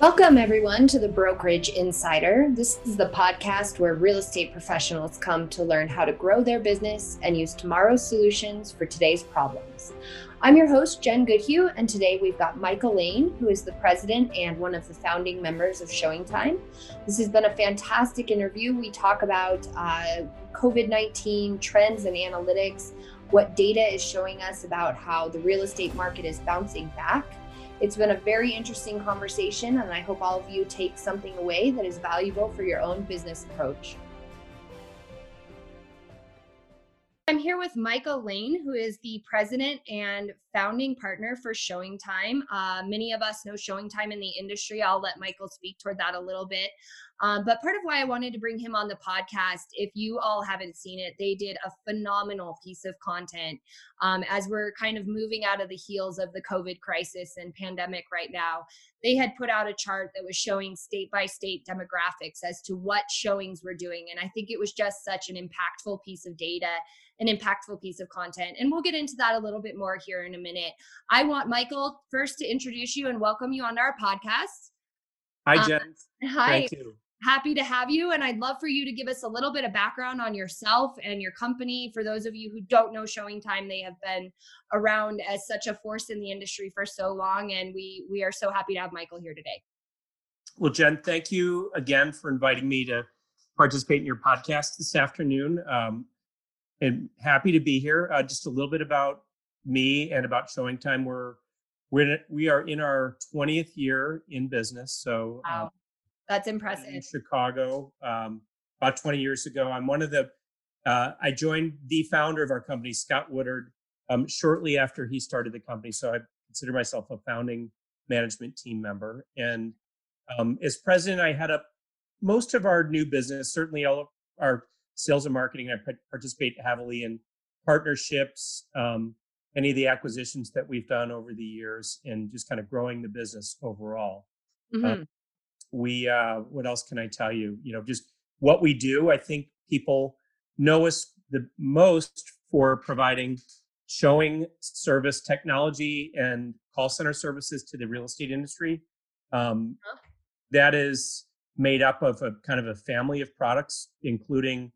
Welcome, everyone, to the Brokerage Insider. This is the podcast where real estate professionals come to learn how to grow their business and use tomorrow's solutions for today's problems. I'm your host, Jen Goodhue, and today we've got Michael Lane, who is the president and one of the founding members of Showing Time. This has been a fantastic interview. We talk about uh, COVID 19 trends and analytics, what data is showing us about how the real estate market is bouncing back it's been a very interesting conversation, and I hope all of you take something away that is valuable for your own business approach. I'm here with Michael Lane, who is the president and founding partner for Showing Time. Uh, many of us know Showing Time in the industry. I'll let Michael speak toward that a little bit. Um, but part of why I wanted to bring him on the podcast, if you all haven't seen it, they did a phenomenal piece of content um, as we're kind of moving out of the heels of the COVID crisis and pandemic right now. They had put out a chart that was showing state by state demographics as to what showings were doing. And I think it was just such an impactful piece of data an impactful piece of content. And we'll get into that a little bit more here in a minute. I want Michael first to introduce you and welcome you on our podcast. Hi, Jen. Uh, hi. Thank you happy to have you. And I'd love for you to give us a little bit of background on yourself and your company. For those of you who don't know Showing Time, they have been around as such a force in the industry for so long. And we we are so happy to have Michael here today. Well, Jen, thank you again for inviting me to participate in your podcast this afternoon. Um, and happy to be here. Uh, just a little bit about me and about Showing Time. We're we're in, we are in our 20th year in business. So wow. um, that's impressive. In Chicago, um, about 20 years ago. I'm one of the, uh, I joined the founder of our company, Scott Woodard, um, shortly after he started the company. So I consider myself a founding management team member. And um, as president, I had up most of our new business, certainly all of our sales and marketing. I participate heavily in partnerships, um, any of the acquisitions that we've done over the years, and just kind of growing the business overall. Um, mm-hmm. we uh, what else can i tell you? You know just what we do i think people know us the most for providing showing service technology and call center services to the real estate industry. Um, that is made up of a kind of a family of products including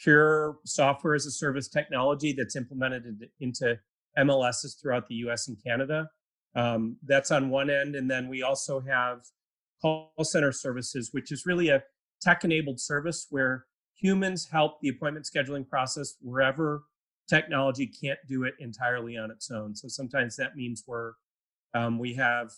pure software as a service technology that's implemented into mls's throughout the us and canada um, that's on one end and then we also have call center services, which is really a tech enabled service where humans help the appointment scheduling process wherever technology can't do it entirely on its own. So sometimes that means we're um, we have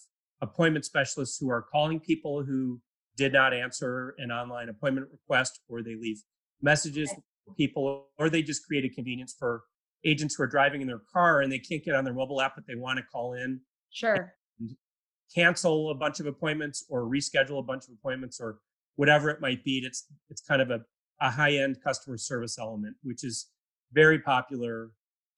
appointment specialists who are calling people who did not answer an online appointment request, or they leave messages for people, or they just create a convenience for agents who are driving in their car and they can't get on their mobile app, but they want to call in. Sure cancel a bunch of appointments or reschedule a bunch of appointments or whatever it might be. It's it's kind of a, a high end customer service element, which is very popular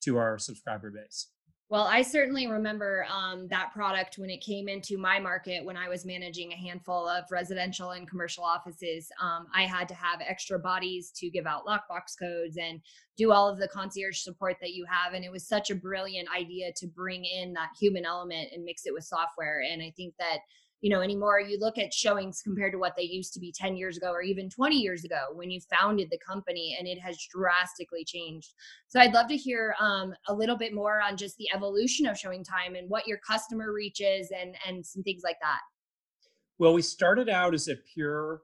to our subscriber base. Well, I certainly remember um, that product when it came into my market when I was managing a handful of residential and commercial offices. Um, I had to have extra bodies to give out lockbox codes and do all of the concierge support that you have. And it was such a brilliant idea to bring in that human element and mix it with software. And I think that you know anymore you look at showings compared to what they used to be 10 years ago or even 20 years ago when you founded the company and it has drastically changed. So i'd love to hear um, a little bit more on just the evolution of showing time and what your customer reach is and and some things like that. Well we started out as a pure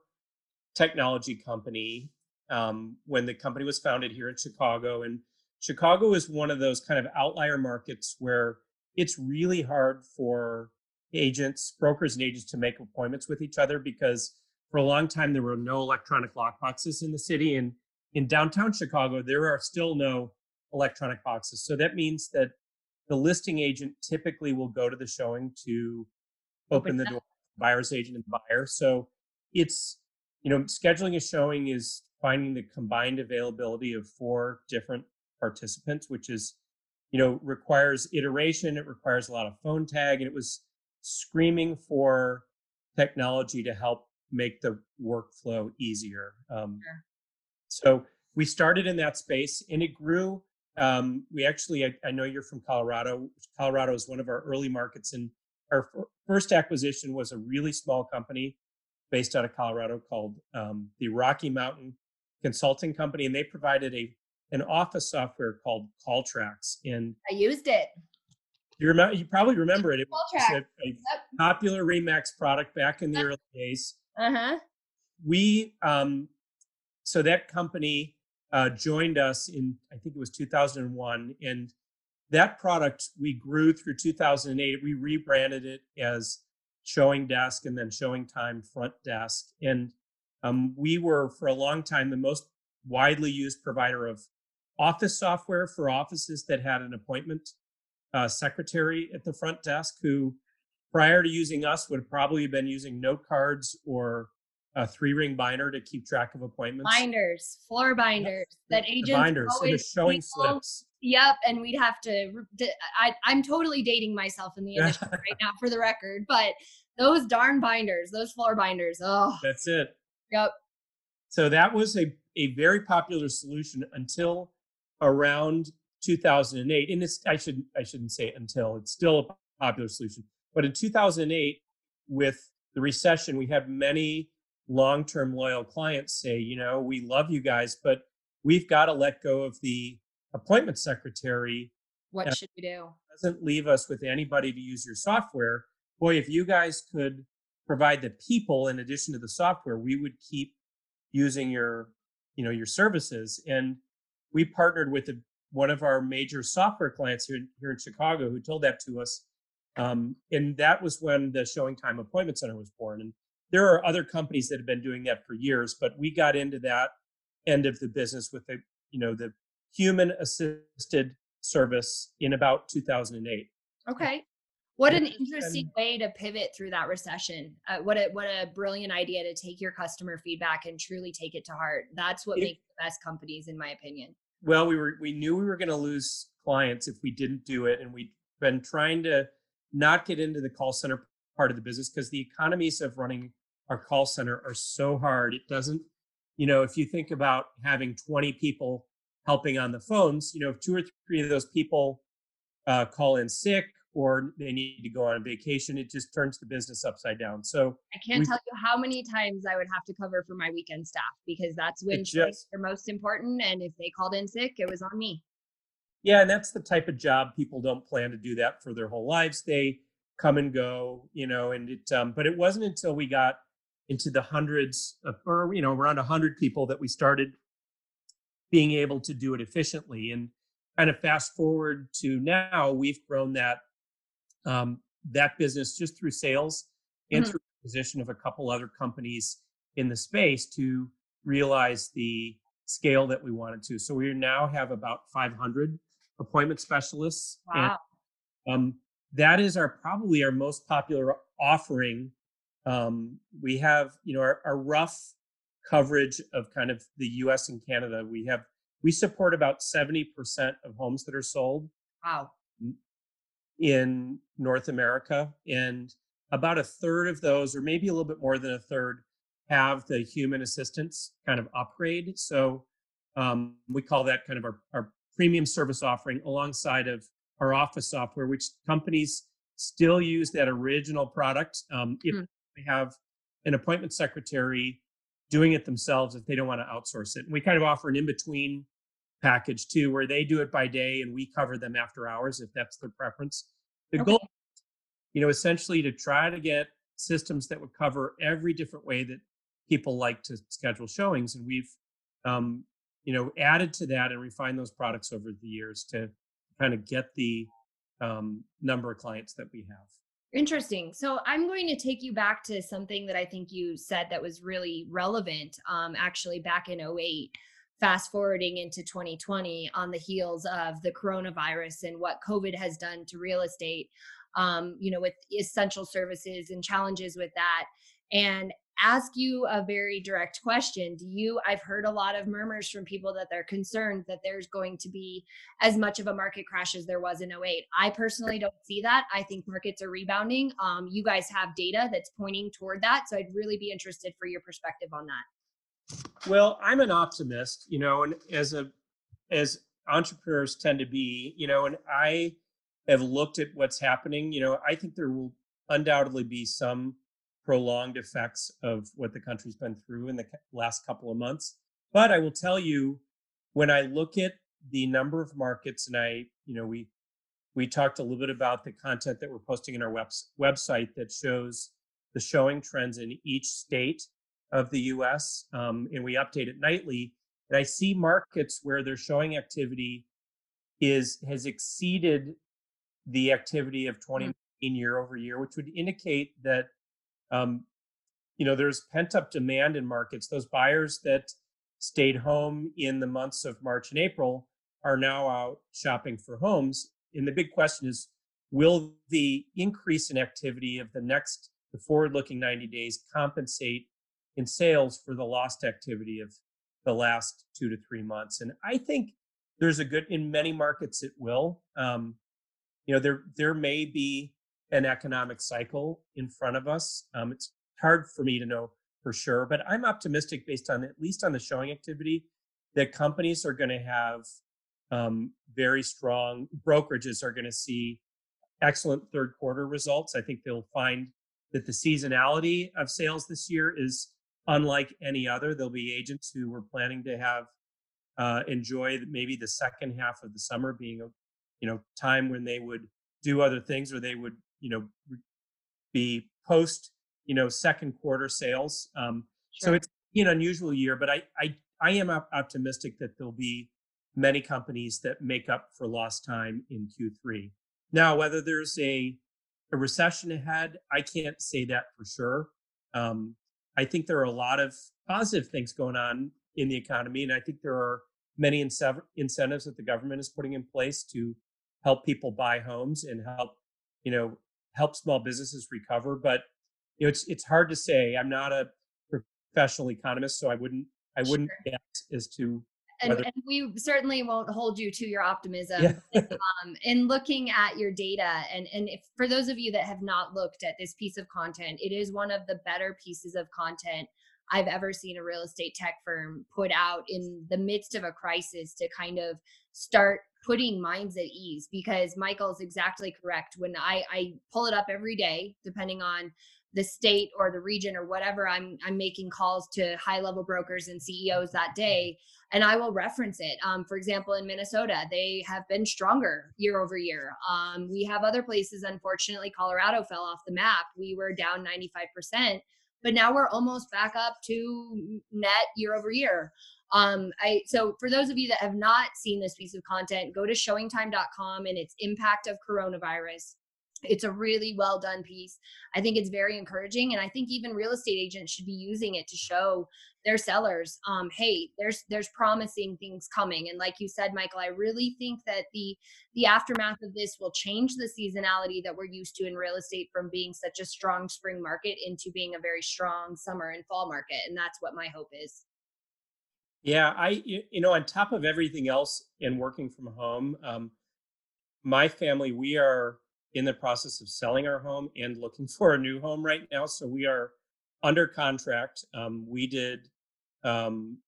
technology company um, when the company was founded here in chicago and chicago is one of those kind of outlier markets where it's really hard for agents, brokers, and agents to make appointments with each other because for a long time there were no electronic lockboxes in the city. And in downtown Chicago, there are still no electronic boxes. So that means that the listing agent typically will go to the showing to open the door, buyer's agent and buyer. So it's, you know, scheduling a showing is finding the combined availability of four different participants, which is, you know, requires iteration. It requires a lot of phone tag. And it was screaming for technology to help make the workflow easier. Um, sure. So we started in that space and it grew. Um, we actually, I, I, know you're from Colorado. Colorado is one of our early markets and our first acquisition was a really small company based out of Colorado called um, the Rocky Mountain Consulting Company, and they provided a an office software called Calltrax. And I used it. You remember? You probably remember it. It was a, a Yep. popular Remax product back in the early days. Uh huh. We um, so that company uh, joined us in I think it was 2001, and that product we grew through 2008. We rebranded it as Showing Desk and then Showing Time Front Desk, and um, we were for a long time the most widely used provider of office software for offices that had an appointment uh, secretary at the front desk who prior to using us would probably have probably been using note cards or a three ring binder to keep track of appointments. Binders, floor binders that The agents binders, so always showing people- slips. Yep, and we'd have to. I, am totally dating myself in the industry right now, for the record. But those darn binders, those floor binders. Oh, That's it. yep. So that was a, a very popular solution until around 2008. And it's I should I shouldn't say until it's still a popular solution. But in 2008, with the recession, we had many long-term loyal clients say, you know, we love you guys, but we've got to let go of the appointment secretary What should we do? doesn't leave us with anybody to use your software. Boy, if you guys could provide the people in addition to the software, we would keep using your, you know, your services. And we partnered with a, one of our major software clients here, here in Chicago who told that to us. Um, and that was when the Showing Time Appointment Center was born. And there are other companies that have been doing that for years, but we got into that end of the business with the, you know, the human assisted service in about 2008. Okay. What an interesting way to pivot through that recession. Uh, what a what a brilliant idea to take your customer feedback and truly take it to heart. That's what It- makes the best companies, in my opinion. Well, we were we knew we were going to lose clients if we didn't do it, and we've been trying to not get into the call center part of the business because the economies of running our call center are so hard. It doesn't, you know, if you think about having 20 people helping on the phones, you know, if two or three of those people uh, call in sick or they need to go on vacation, it just turns the business upside down. So I can't tell you how many times I would have to cover for my weekend staff because that's when just- are most important. And if they called in sick, it was on me. Yeah, and that's the type of job people don't plan to do that for their whole lives. They come and go, you know, and it um but it wasn't until we got into the hundreds of or you know, around 100 people that we started being able to do it efficiently and kind of fast forward to now we've grown that um that business just through sales and Mhm. through the position of a couple other companies in the space to realize the scale that we wanted to. So we now have about 500 appointment specialists. Wow. And um, that is our probably our most popular offering. Um, we have, you know, our, our rough coverage of kind of the US and Canada. We have we support about 70% of homes that are sold Wow. In North America. And about a third of those, or maybe a little bit more than a third, have the human assistance kind of upgrade. So um, we call that kind of our, our premium service offering alongside of our office software, which companies still use that original product. Um, if Hmm. they have an appointment secretary doing it themselves, if they don't want to outsource it. And we kind of offer an in between package too, where they do it by day and we cover them after hours if that's their preference. The Okay. goal, you know, essentially to try to get systems that would cover every different way that people like to schedule showings, and we've, um, you know, added to that and refined those products over the years to kind of get the um, number of clients that we have. Interesting. So I'm going to take you back to something that I think you said that was really relevant, um, actually back in 08, fast forwarding into 2020 on the heels of the coronavirus and what COVID has done to real estate, um, you know, with essential services and challenges with that. And ask you a very direct question. Do you, I've heard a lot of murmurs from people that they're concerned that there's going to be as much of a market crash as there was in 08. I personally don't see that. I think markets are rebounding. Um, you guys have data that's pointing toward that. So I'd really be interested for your perspective on that. Well, I'm an optimist, you know, and as a as entrepreneurs tend to be, you know, and I have looked at what's happening, you know, I think there will undoubtedly be some prolonged effects of what the country's been through in the last couple of months. But I will tell you, when I look at the number of markets, and I, you know, we we talked a little bit about the content that we're posting in our web, website that shows the showing trends in each state of the U.S. Um, and we update it nightly. And I see markets where their showing activity is has exceeded the activity of 2019 mm. year over year, which would indicate that um, you know there's pent up demand in markets. Those buyers that stayed home in the months of March and April are now out shopping for homes. And the big question is, will the increase in activity of the next the forward looking 90 days compensate in sales for the lost activity of the last two to three months. And I think there's a good in many markets it will. Um, you know, there there may be an economic cycle in front of us. Um, it's hard for me to know for sure, but I'm optimistic based on at least on the showing activity that companies are going to have um, very strong brokerages are going to see excellent third quarter results. I think they'll find that the seasonality of sales this year is unlike any other. There'll be agents who were planning to have uh, enjoy maybe the second half of the summer being a you know time when they would do other things or they would you know be post you know second quarter sales. Um, sure. So it's an unusual year, but I I I am optimistic that there'll be many companies that make up for lost time in Q3. Now, whether there's a a recession ahead, I can't say that for sure. Um, I think there are a lot of positive things going on in the economy, and I think there are many incentives that the government is putting in place to help people buy homes and help, you know, help small businesses recover. But you know, it's it's hard to say. I'm not a professional economist, so I wouldn't I wouldn't sure. guess as to and, and, we certainly won't hold you to your optimism. Yeah. um, in looking at your data and and if, for those of you that have not looked at this piece of content it is one of the better pieces of content i've ever seen a real estate tech firm put out in the midst of a crisis to kind of start putting minds at ease. Because michael's exactly correct. When i i pull it up every day depending on the state or the region or whatever i'm i'm making calls to high level brokers and ceos that day and I will reference it. Um, for example, in Minnesota, they have been stronger year over year. Um, we have other places, unfortunately, Colorado fell off the map. We were down 95%, but now we're almost back up to net year over year. Um, I so for those of you that have not seen this piece of content, go to showingtime.com and its impact of coronavirus. It's a really well done piece. I think it's very encouraging, and I think even real estate agents should be using it to show their sellers um, hey there's there's promising things coming and like you said michael i really think that the the aftermath of this will change the seasonality that we're used to in real estate from being such a strong spring market into being a very strong summer and fall market and that's what my hope is yeah i you know on top of everything else in working from home um, my family we are in the process of selling our home and looking for a new home right now so we are under contract um, we did um,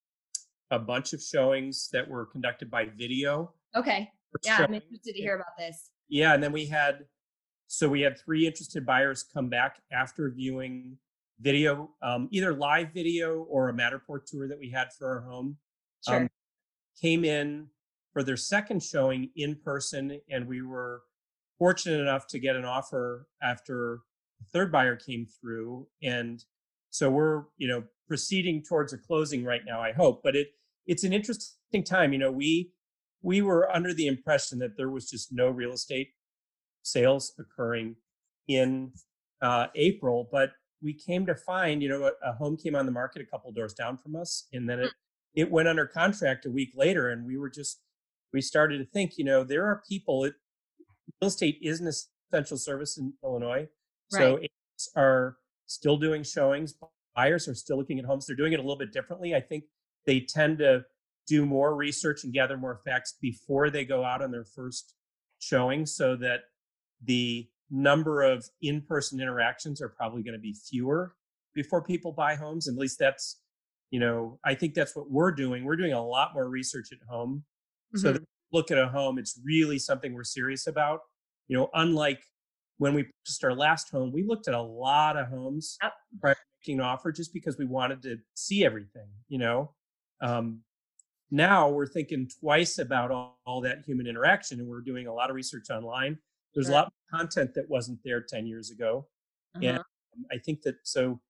a bunch of showings that were conducted by video. Okay. Yeah, I'm interested to hear about this. Yeah, and then we had so we had three interested buyers come back after viewing video, um, either live video or a Matterport tour that we had for our home. Sure. Um, came in for their second showing in person, and we were fortunate enough to get an offer after the third buyer came through. And so we're, you know, proceeding towards a closing right now, I hope. But it it's an interesting time. You know, we we were under the impression that there was just no real estate sales occurring in uh, April, but we came to find, you know, a, a, home came on the market a couple doors down from us, and then it it went under contract a week later, and we were just we started to think, you know, there are people. It, real estate is an essential service in Illinois, right. so are still doing showings buyers are still looking at homes. They're doing it a little bit differently. I think they tend to do more research and gather more facts before they go out on their first showing so that the number of in-person interactions are probably going to be fewer before people buy homes. at least that's, you know, I think that's what we're doing. We're doing a lot more research at home. Mm-hmm. So look at a home, it's really something we're serious about. You know, unlike when we purchased our last home, we looked at a lot of homes Yep. prior to making an offer just because we wanted to see everything, you know. Um, now we're thinking twice about all, all that human interaction, and we're doing a lot of research online. There's a lot of content that wasn't there 10 years ago. Uh-huh. I think that so,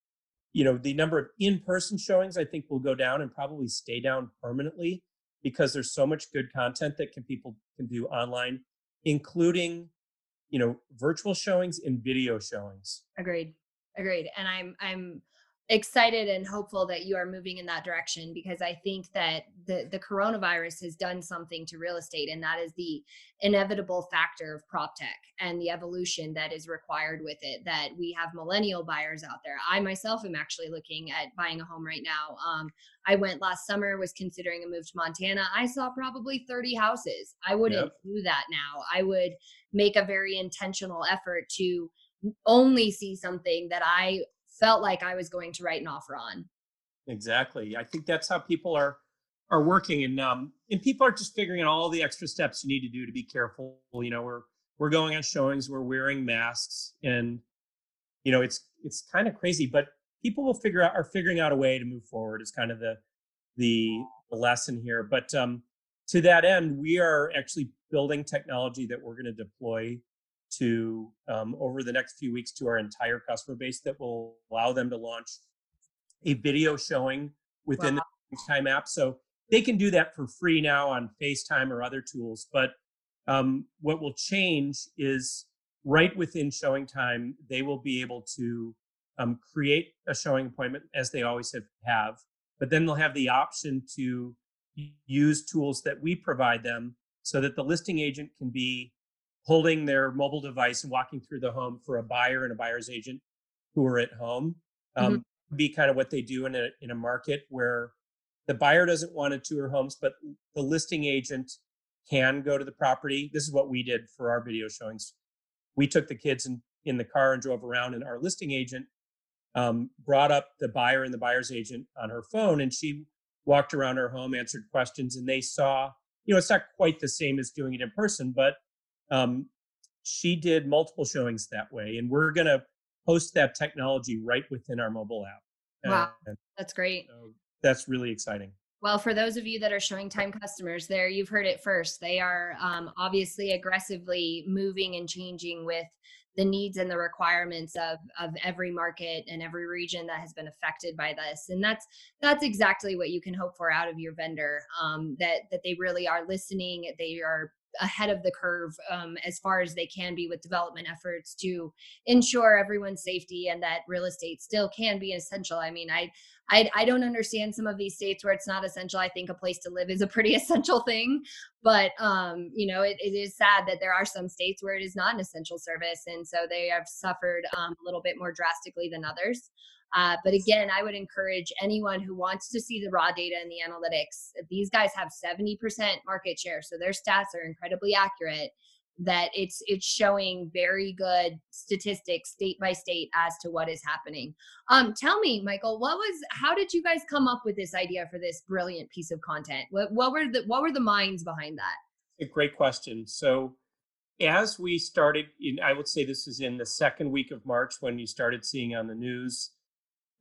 you know, the number of in-person showings I think will go down and probably stay down permanently because there's so much good content that can people can do online, including, you know, virtual showings and video showings. Agreed. Agreed. And I'm I'm excited and hopeful that you are moving in that direction because I think that the the coronavirus has done something to real estate and that is the inevitable factor of prop tech and the evolution that is required with it that we have millennial buyers out there. I myself am actually looking at buying a home right now. Um, I went last summer was considering a move to Montana. I saw probably 30 houses. I wouldn't Yep. do that now. I would make a very intentional effort to only see something that I felt like I was going to write an offer on. Exactly. I think that's how people are are working, and um, and people are just figuring out all the extra steps you need to do to be careful. You know, we're we're going on showings, we're wearing masks, and you know, it's it's kind of crazy, but people will figure out are figuring out a way to move forward. Is kind of the the, lesson here. But um, to that end, we are actually building technology that we're going to deploy to um, over the next few weeks to our entire customer base that will allow them to launch a video showing within Wow. the FaceTime app. So they can do that for free now on FaceTime or other tools. But um, what will change is right within showing time, they will be able to um, create a showing appointment as they always have, have. But then they'll have the option to use tools that we provide them so that the listing agent can be holding their mobile device and walking through the home for a buyer and a buyer's agent who are at home. Um, Be kind of what they do in a in a market where the buyer doesn't want to tour homes, but the listing agent can go to the property. This is what we did for our video showings. We took the kids in, in the car and drove around, and our listing agent um, brought up the buyer and the buyer's agent on her phone, and she walked around her home, answered questions, and they saw. You know, it's not quite the same as doing it in person, but um, she did multiple showings that way, and we're going to host that technology right within our mobile app. Wow. And That's great. so that's really exciting. Well, for those of you that are showing time customers there, you've heard it first. They are um, obviously aggressively moving and changing with the needs and the requirements of of every market and every region that has been affected by this. And that's that's exactly what you can hope for out of your vendor. Um, that that they really are listening. They are ahead of the curve um, as far as they can be with development efforts to ensure everyone's safety and that real estate still can be essential. I mean, I I, I don't understand some of these states where it's not essential. I think a place to live is a pretty essential thing, but um, you know, it, it is sad that there are some states where it is not an essential service, and so they have suffered um, a little bit more drastically than others. Uh, but again, I would encourage anyone who wants to see the raw data and the analytics. These guys have 70% market share, so their stats are incredibly accurate. That it's it's showing very good statistics state by state as to what is happening. Um, tell me, Michael, what was how did you guys come up with this idea for this brilliant piece of content? What what were the what were the minds behind that? A great question. So, as we started, in, I would say this is in the second week of March when you started seeing on the news,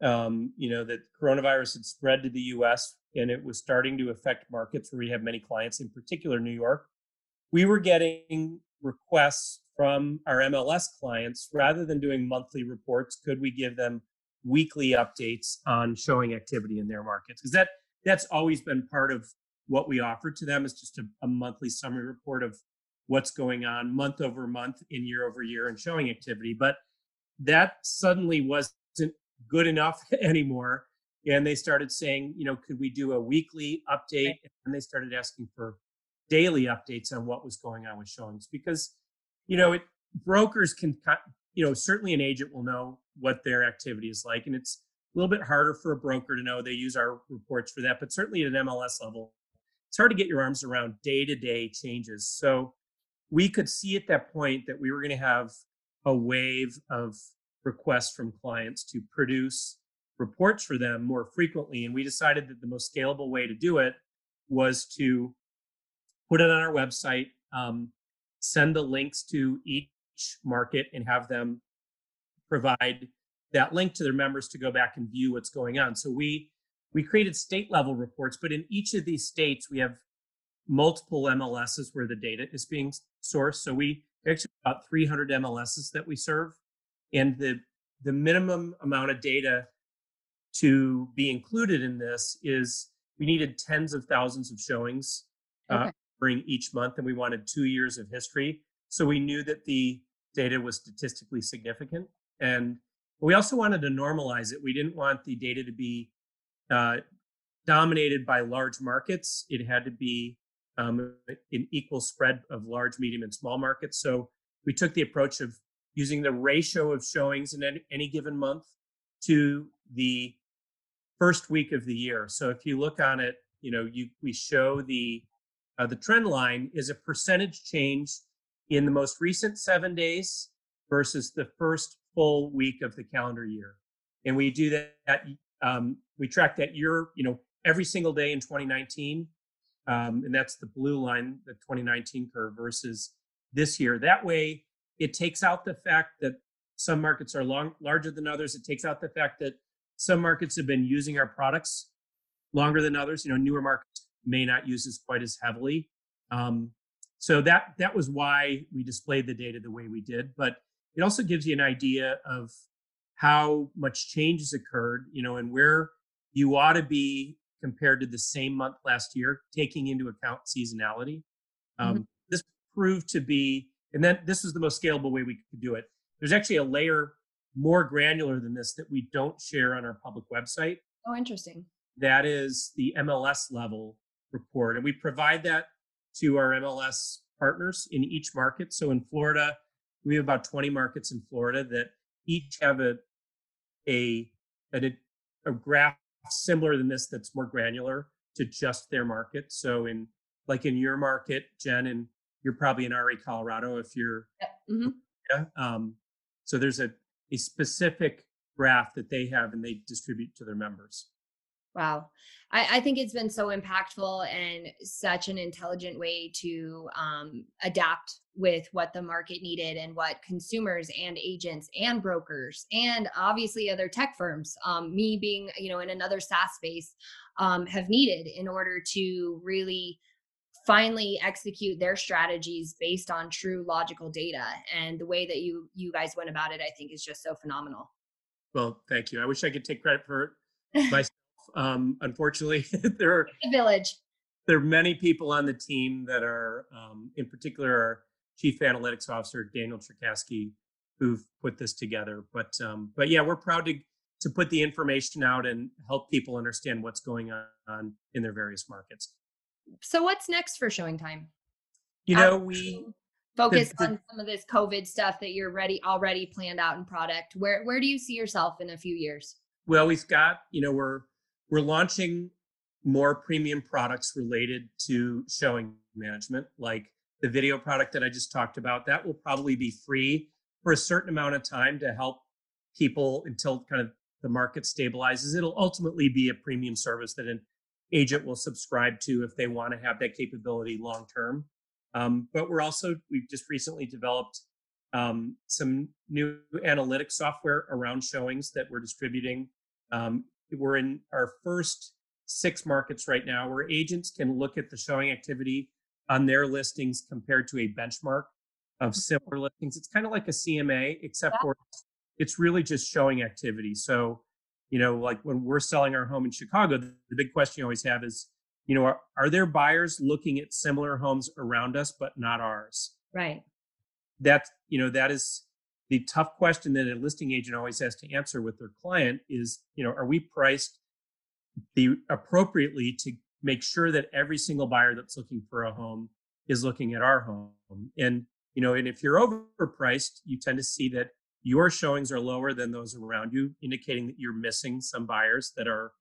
um, you know, that coronavirus had spread to the U.S. and it was starting to affect markets where we have many clients, in particular New York. We were getting requests from our MLS clients rather than doing monthly reports. Could we give them weekly updates on showing activity in their markets? Because that that's always been part of what we offer to them is just a, a monthly summary report of what's going on month over month in year over year and showing activity. But that suddenly wasn't good enough anymore. And they started saying, you know, could we do a weekly update? And they started asking for daily updates on what was going on with showings because, you know, it brokers can, you know, certainly an agent will know what their activity is like. And it's a little bit harder for a broker to know. They use our reports for that. But certainly at an MLS level, it's hard to get your arms around day to day changes. So we could see at that point that we were going to have a wave of requests from clients to produce reports for them more frequently. And we decided that the most scalable way to do it was to put it on our website, um, send the links to each market and have them provide that link to their members to go back and view what's going on. So we we created state level reports, but in each of these states we have multiple MLSs where the data is being sourced. So we actually about 300 MLSs that we serve, and the the minimum amount of data to be included in this is we needed tens of thousands of showings uh, okay. during each month, and we wanted two years of history. So we knew that the data was statistically significant, and we also wanted to normalize it. We didn't want the data to be uh, dominated by large markets. It had to be um, an equal spread of large, medium, and small markets. So we took the approach of using the ratio of showings in any, given month to the first week of the year. So if you look on it, you know, you we show the uh, the trend line is a percentage change in the most recent seven days versus the first full week of the calendar year, and we do that. Um, we track that year, you know, every single day in 2019, um, and that's the blue line, the 2019 curve versus this year. That way, it takes out the fact that some markets are long, larger than others. It takes out the fact that some markets have been using our products longer than others. You know, newer markets may not use this quite as heavily. Um, so that that was why we displayed the data the way we did. But it also gives you an idea of how much change has occurred, you know, and where you ought to be compared to the same month last year, taking into account seasonality. Um, mm-hmm. This proved to be, and then this is the most scalable way we could do it. There's actually a layer more granular than this that we don't share on our public website. Oh, interesting. That is the MLS level report. And we provide that to our MLS partners in each market. So in Florida, we have about 20 markets in Florida that each have a a a, a graph similar than this that's more granular to just their market. So in like in your market, Jen, and you're probably in RA Colorado if you're mm-hmm. yeah. Um, so there's a a specific graph that they have and they distribute to their members. Wow. I, I, think it's been so impactful and such an intelligent way to um, adapt with what the market needed and what consumers and agents and brokers and obviously other tech firms, um, me being, you know, in another SaaS space, um, have needed in order to really finally execute their strategies based on true logical data. And the way that you you guys went about it i think is just so phenomenal. Well thank you. I wish i could take credit for it myself. Um, unfortunately there are the village. there are many people on the team that are um, in particular our chief analytics officer daniel Cherkasky, who've put this together. But um, but yeah we're proud to to put the information out and help people understand what's going on in their various markets so what's next for showing time? You know, we focus the, the, on some of this COVID stuff that you're ready already planned out in product. Where where do you see yourself in a few years? Well, we've got, you know, we're we're launching more premium products related to showing management, like the video product that I just talked about. That will probably be free for a certain amount of time to help people until kind of the market stabilizes. It'll ultimately be a premium service that agent will subscribe to if they want to have that capability long term. Um, but we're also we've just recently developed um, some new analytics software around showings that we're distributing. Um, we're in our first six markets right now where agents can look at the showing activity on their listings compared to a benchmark of mm-hmm. similar listings. It's kind of like a CMA, except for it's really just showing activity. So you know like when we're selling our home in chicago the, big question you always have is you know are, are there buyers looking at similar homes around us but not ours? Right. That you know that is the tough question that a listing agent always has to answer with their client is you know are we priced the appropriately to make sure that every single buyer that's looking for a home is looking at our home? And you know and if you're overpriced you tend to see that your showings are lower than those around you, indicating that you're missing some buyers that are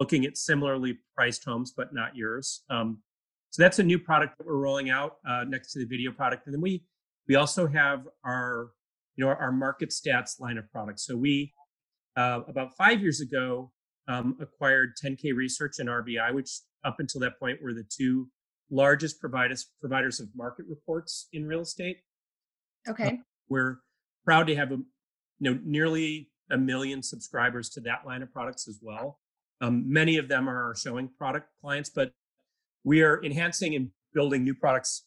looking at similarly priced homes, but not yours. Um, so that's a new product that we're rolling out uh, next to the video product. And then we we also have our you know our market stats line of products. So we uh, about five years ago um, acquired 10K Research and RBI, which up until that point were the two largest providers providers of market reports in real estate. Okay. We're proud to have a, you know, nearly a million subscribers to that line of products as well. Um, many of them are our showing product clients, but we are enhancing and building new products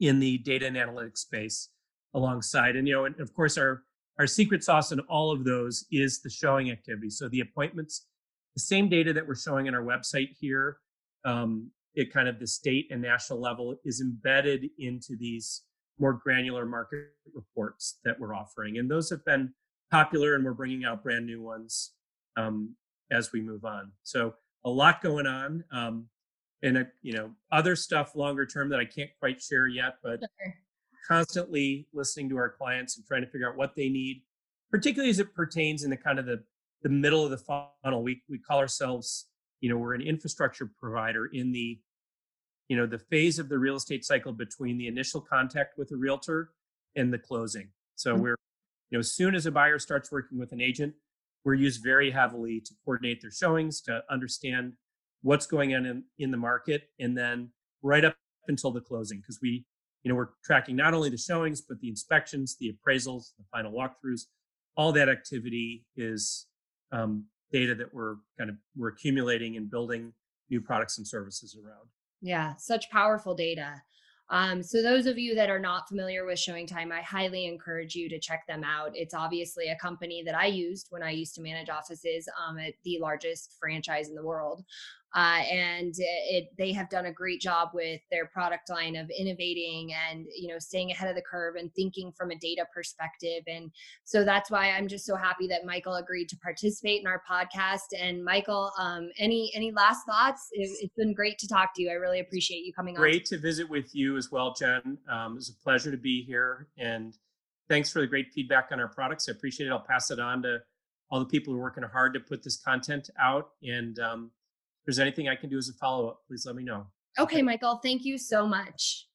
in the data and analytics space alongside. And you know, and of course, our our secret sauce in all of those is the showing activity. So the appointments, the same data that we're showing on our website here, um, at kind of the state and national level, is embedded into these more granular market reports that we're offering, and those have been popular, and we're bringing out brand new ones um, as we move on. So a lot going on. Um, and a, you know other stuff longer term that I can't quite share yet, but Sure. constantly listening to our clients and trying to figure out what they need, particularly as it pertains in the kind of the the middle of the funnel. We we call ourselves, you know, we're an infrastructure provider in the, you know, the phase of the real estate cycle between the initial contact with a realtor and the closing. So Mhm. we're, you know, as soon as a buyer starts working with an agent, we're used very heavily to coordinate their showings, to understand what's going on in, in the market, and then right up until the closing, because we, you know, we're tracking not only the showings, but the inspections, the appraisals, the final walkthroughs. All that activity is um, data that we're kind of we're accumulating and building new products and services around. Yeah, such powerful data. Um, so those of you that are not familiar with Showing Time, I highly encourage you to check them out. It's obviously a company that I used when I used to manage offices um, at the largest franchise in the world, uh, and it, they have done a great job with their product line of innovating and you know staying ahead of the curve and thinking from a data perspective. And so that's why I'm just so happy that Michael agreed to participate in our podcast. And Michael, um, any any last thoughts? It, it's been great to talk to you. I really appreciate you coming on. Great to visit with you as well, Jen. Um, a pleasure to be here, and thanks for the great feedback on our products. I appreciate it. I'll pass it on to all the people who are working hard to put this content out. And um, there's anything I can do as a follow up, please let me know. Okay, Michael, thank you so much.